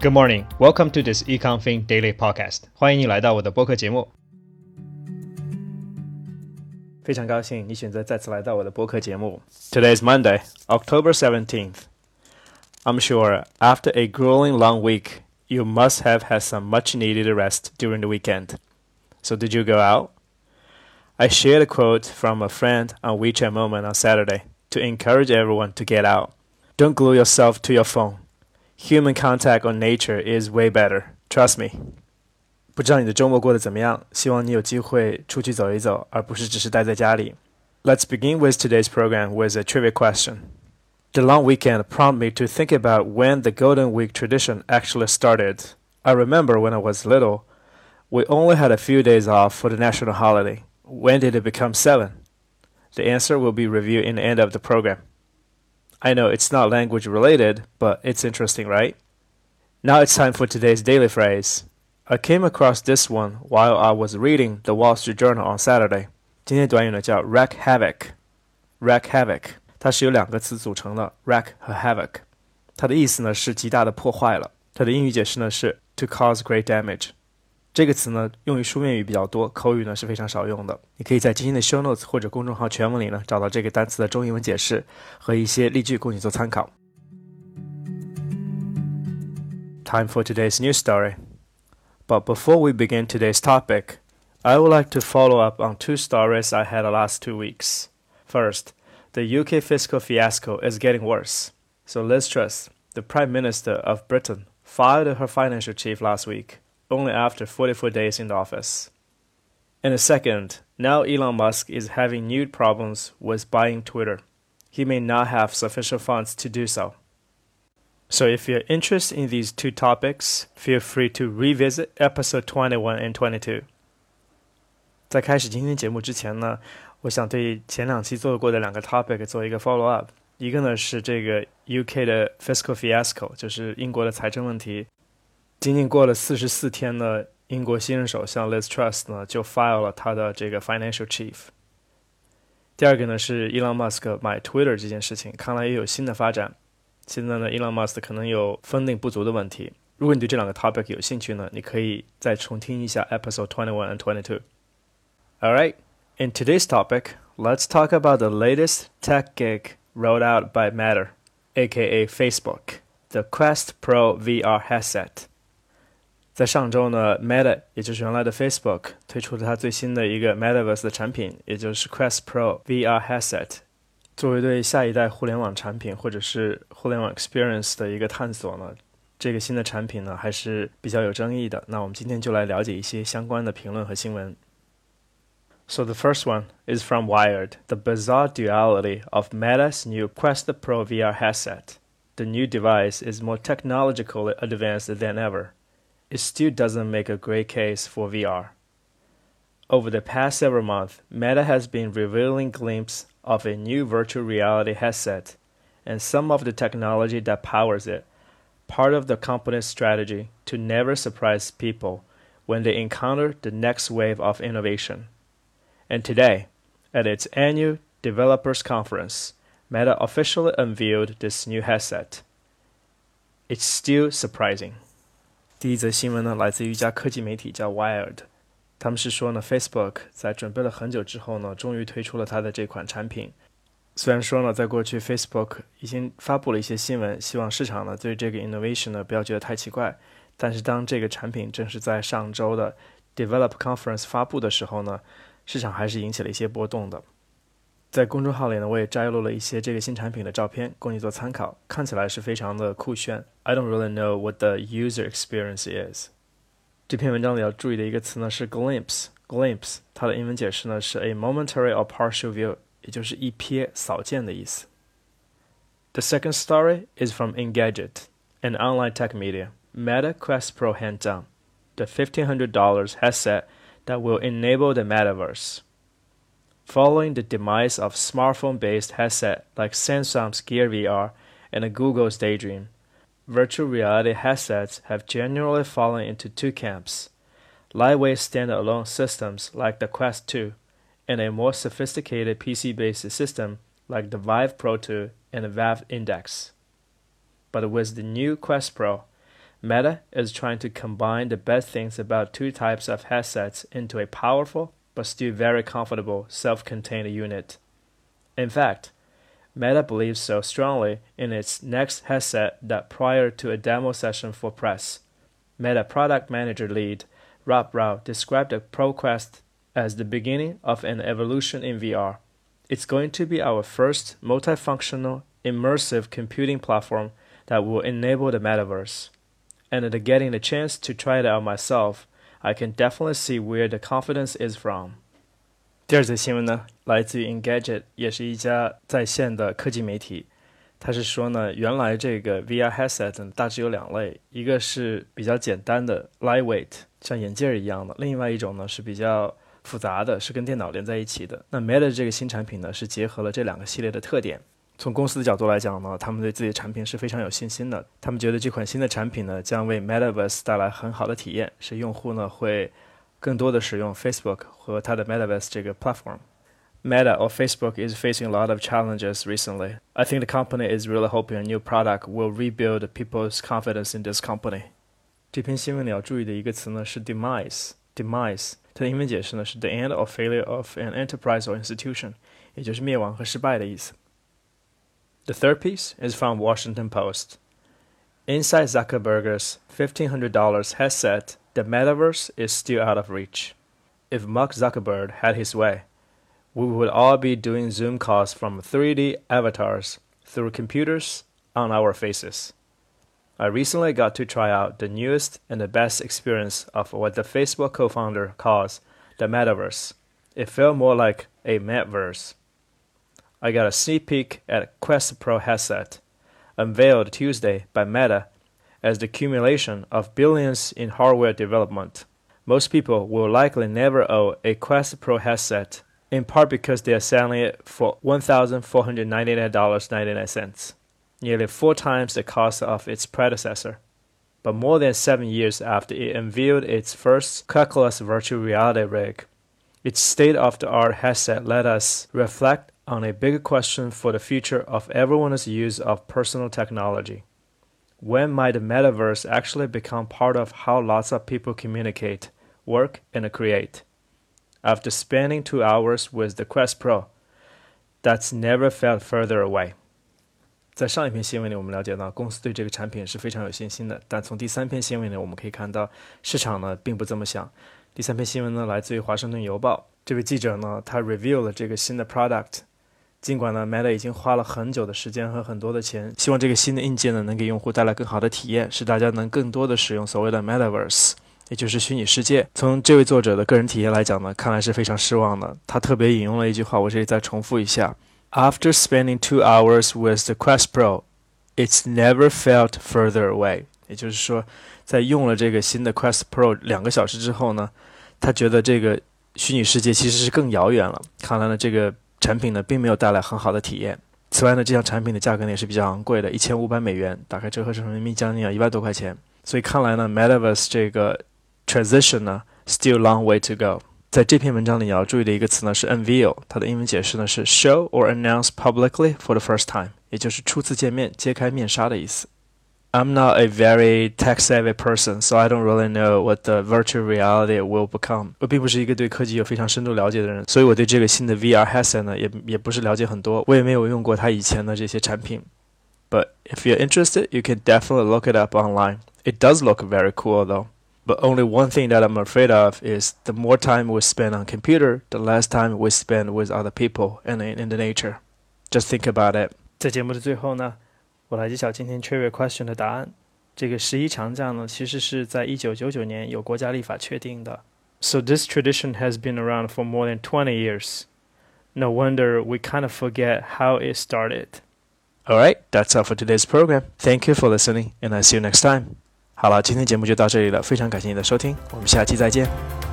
Good morning, welcome to this EconFin Daily Podcast。欢迎你来到我的播客节目。非常高兴你选择再次来到我的播客节目。Today is Monday, October 17th. I'm sure after a grueling long week, you must have had some much needed rest during the weekend. So, did you go out? I shared a quote from a friend on WeChat Moment on Saturday to encourage everyone to get out. Don't glue yourself to your phone. Human contact on nature is way better. Trust me. 不知道你的周末过得怎么样？希望你有机会出去走一走，而不是只是待在家里。Let's begin with today's program with a trivia question. The long weekend prompted me to think about when the Golden Week tradition actually started. I remember when I was little, we only had a few days off for the national holiday. When did it become seven? The answer will be reviewed in the end of the program. I know it's not language related, but it's interesting, right? Now it's time for today's daily phrase. I came across this one while I was reading the Wall Street Journal on Saturday. 今天短语呢叫 wreak havoc。wreak havoc，它是由两个词组成的，wreak 和 havoc。它的意思呢是极大的破坏了。它的英语解释呢是 to cause great damage。 这个词呢用于书面语比较多，口语呢是非常少用的。你可以在今天的 show notes 或者公众号全文里呢找到这个单词的中英文解释和一些例句供你做参考。Time for today's news story. But before we begin today's topic, I would like to follow up on two stories I had the last two weeks. First, the UK fiscal fiasco is getting worse. So Liz Truss, the Prime Minister of Britain, fired her financial chief last week only after 44 days in office. And the second, now Elon Musk is having new problems with buying Twitter. He may not have sufficient funds to do so. So if you're interested in these two topics, feel free to revisit episode 21 and 22. 在开始今天节目之前呢，我想对前两期做过的两个 topic 做一个 follow up。一个呢是这个 UK 的 fiscal fiasco，就是英国的财政问题。 仅仅过了四十四天呢，英国新任首相 Liz Truss 呢就 file 了他的这个 financial chief。第二个呢是 Elon Musk 买 Twitter 这件事情，看来又有新的发展。现在呢，Elon Musk 可能有 funding 不足的问题。如果你对这两个 topic 有兴趣呢，你可以再重听一下 episode twenty one and twenty two。All right, in today's topic, let's talk about the latest tech gig rolled out by Meta, aka Facebook, the Quest Pro VR headset. 在上周呢，Meta 也就是原来的 Facebook 推出了它最新的一个 Metaverse 的产品，也就是 Quest Pro VR headset。作为对下一代互联网产品或者是互联网 experience 的一个探索呢，这个新的产品呢还是比较有争议的。那我们今天就来了解一些相关的评论和新闻。So the first one is from Wired: The bizarre duality of Meta's new Quest Pro VR headset. The new device is more technologically advanced than ever it still doesn't make a great case for VR. Over the past several months, Meta has been revealing glimpses of a new virtual reality headset and some of the technology that powers it, part of the company's strategy to never surprise people when they encounter the next wave of innovation. And today, at its annual developers conference, Meta officially unveiled this new headset. It's still surprising. 第一则新闻呢，来自于一家科技媒体叫 Wired，他们是说呢，Facebook 在准备了很久之后呢，终于推出了它的这款产品。虽然说呢，在过去 Facebook 已经发布了一些新闻，希望市场呢对这个 innovation 呢不要觉得太奇怪，但是当这个产品正是在上周的 Develop Conference 发布的时候呢，市场还是引起了一些波动的。在公众号里呢，我也摘录了一些这个新产品的照片，供你做参考。看起来是非常的酷炫。I don't really know what the user experience is。这篇文章里要注意的一个词呢是 glimpse。glimpse 它的英文解释呢是 a momentary or partial view，也就是一瞥、扫见的意思。The second story is from Engadget, an online tech media. Meta Quest Pro hands down, the $1,500 headset that will enable the metaverse. Following the demise of smartphone-based headsets like Samsung's Gear VR and Google's Daydream, virtual reality headsets have generally fallen into two camps: lightweight standalone systems like the Quest 2, and a more sophisticated PC-based system like the Vive Pro 2 and the Valve Index. But with the new Quest Pro, Meta is trying to combine the best things about two types of headsets into a powerful but still very comfortable self contained unit. In fact, Meta believes so strongly in its next headset that prior to a demo session for press, Meta product manager lead Rob Rao described the ProQuest as the beginning of an evolution in VR. It's going to be our first multifunctional, immersive computing platform that will enable the metaverse. And getting the chance to try it out myself, I can definitely see where the confidence is from. 第二则新闻呢，来自于 Engadget，也是一家在线的科技媒体。他是说呢，原来这个 VR headset 大致有两类，一个是比较简单的 lightweight，像眼镜一样的；另外一种呢是比较复杂的，是跟电脑连在一起的。那 Meta 这个新产品呢，是结合了这两个系列的特点。从公司的角度来讲呢，他们对自己的产品是非常有信心的。他们觉得这款新的产品呢，将为 Metaverse 带来很好的体验，使用户呢会。更多的使用 Facebook 和它的 Metaverse 这个 platform。Meta or Facebook is facing a lot of challenges recently. I think the company is really hoping a new product will rebuild people's confidence in this company. 这篇新闻你要注意的一个词呢是 demise。demise 它的英文解释呢是 the end or failure of an enterprise or institution，也就是灭亡和失败的意思。 The third piece is from Washington Post. Inside Zuckerberg's $1,500 headset the metaverse is still out of reach. If Mark Zuckerberg had his way, we would all be doing Zoom calls from 3D avatars through computers on our faces. I recently got to try out the newest and the best experience of what the Facebook co founder calls the metaverse. It felt more like a metaverse. I got a sneak peek at Quest Pro headset, unveiled Tuesday by Meta as the accumulation of billions in hardware development. Most people will likely never own a Quest Pro headset, in part because they are selling it for $1,499.99, nearly four times the cost of its predecessor. But more than seven years after it unveiled its first Quest virtual reality rig, its state of the art headset let us reflect on a bigger question for the future of everyone's use of personal technology when might the metaverse actually become part of how lots of people communicate, work, and create? After spending two hours with the Quest Pro, that's never felt further away. 在上一篇新闻里，我们了解到公司对这个产品是非常有信心的，但从第三篇新闻里，我们可以看到市场呢并不这么想。第三篇新闻呢来自于华盛顿邮报，这位记者呢他 review 了这个新的 product， 尽管呢，Meta 已经花了很久的时间和很多的钱，希望这个新的硬件呢能给用户带来更好的体验，使大家能更多的使用所谓的 Metaverse，也就是虚拟世界。从这位作者的个人体验来讲呢，看来是非常失望的。他特别引用了一句话，我这里再重复一下：After spending two hours with the Quest Pro, it's never felt further away。也就是说，在用了这个新的 Quest Pro 两个小时之后呢，他觉得这个虚拟世界其实是更遥远了。看来呢，这个。产品呢并没有带来很好的体验。此外呢，这项产品的价格呢也是比较昂贵的，一千五百美元，大概折合成人民币将近要一万多块钱。所以看来呢，Metaverse 这个 transition 呢，still long way to go。在这篇文章里你要注意的一个词呢是 unveil，它的英文解释呢是 show or announce publicly for the first time，也就是初次见面、揭开面纱的意思。I'm not a very tech savvy person, so I don't really know what the virtual reality will become. 我并不是一个对科技有非常深度了解的人，所以我对这个新的 VR headset 呢，也也不是了解很多。我也没有用过它以前的这些产品。But if you're interested, you can definitely look it up online. It does look very cool though. But only one thing that I'm afraid of is the more time we spend on computer, the less time we spend with other people and in, in the nature. Just think about it. 在节目的最后呢。 我来揭晓今天 trivia question 的答案。这个十一长假呢，其实是在一九九九年由国家立法确定的。So this tradition has been around for more than 20 years. No wonder we kind of forget how it started. Alright, that's all for today's program. Thank you for listening, and I see you next time. 好了，今天节目就到这里了，非常感谢你的收听，我们下期再见。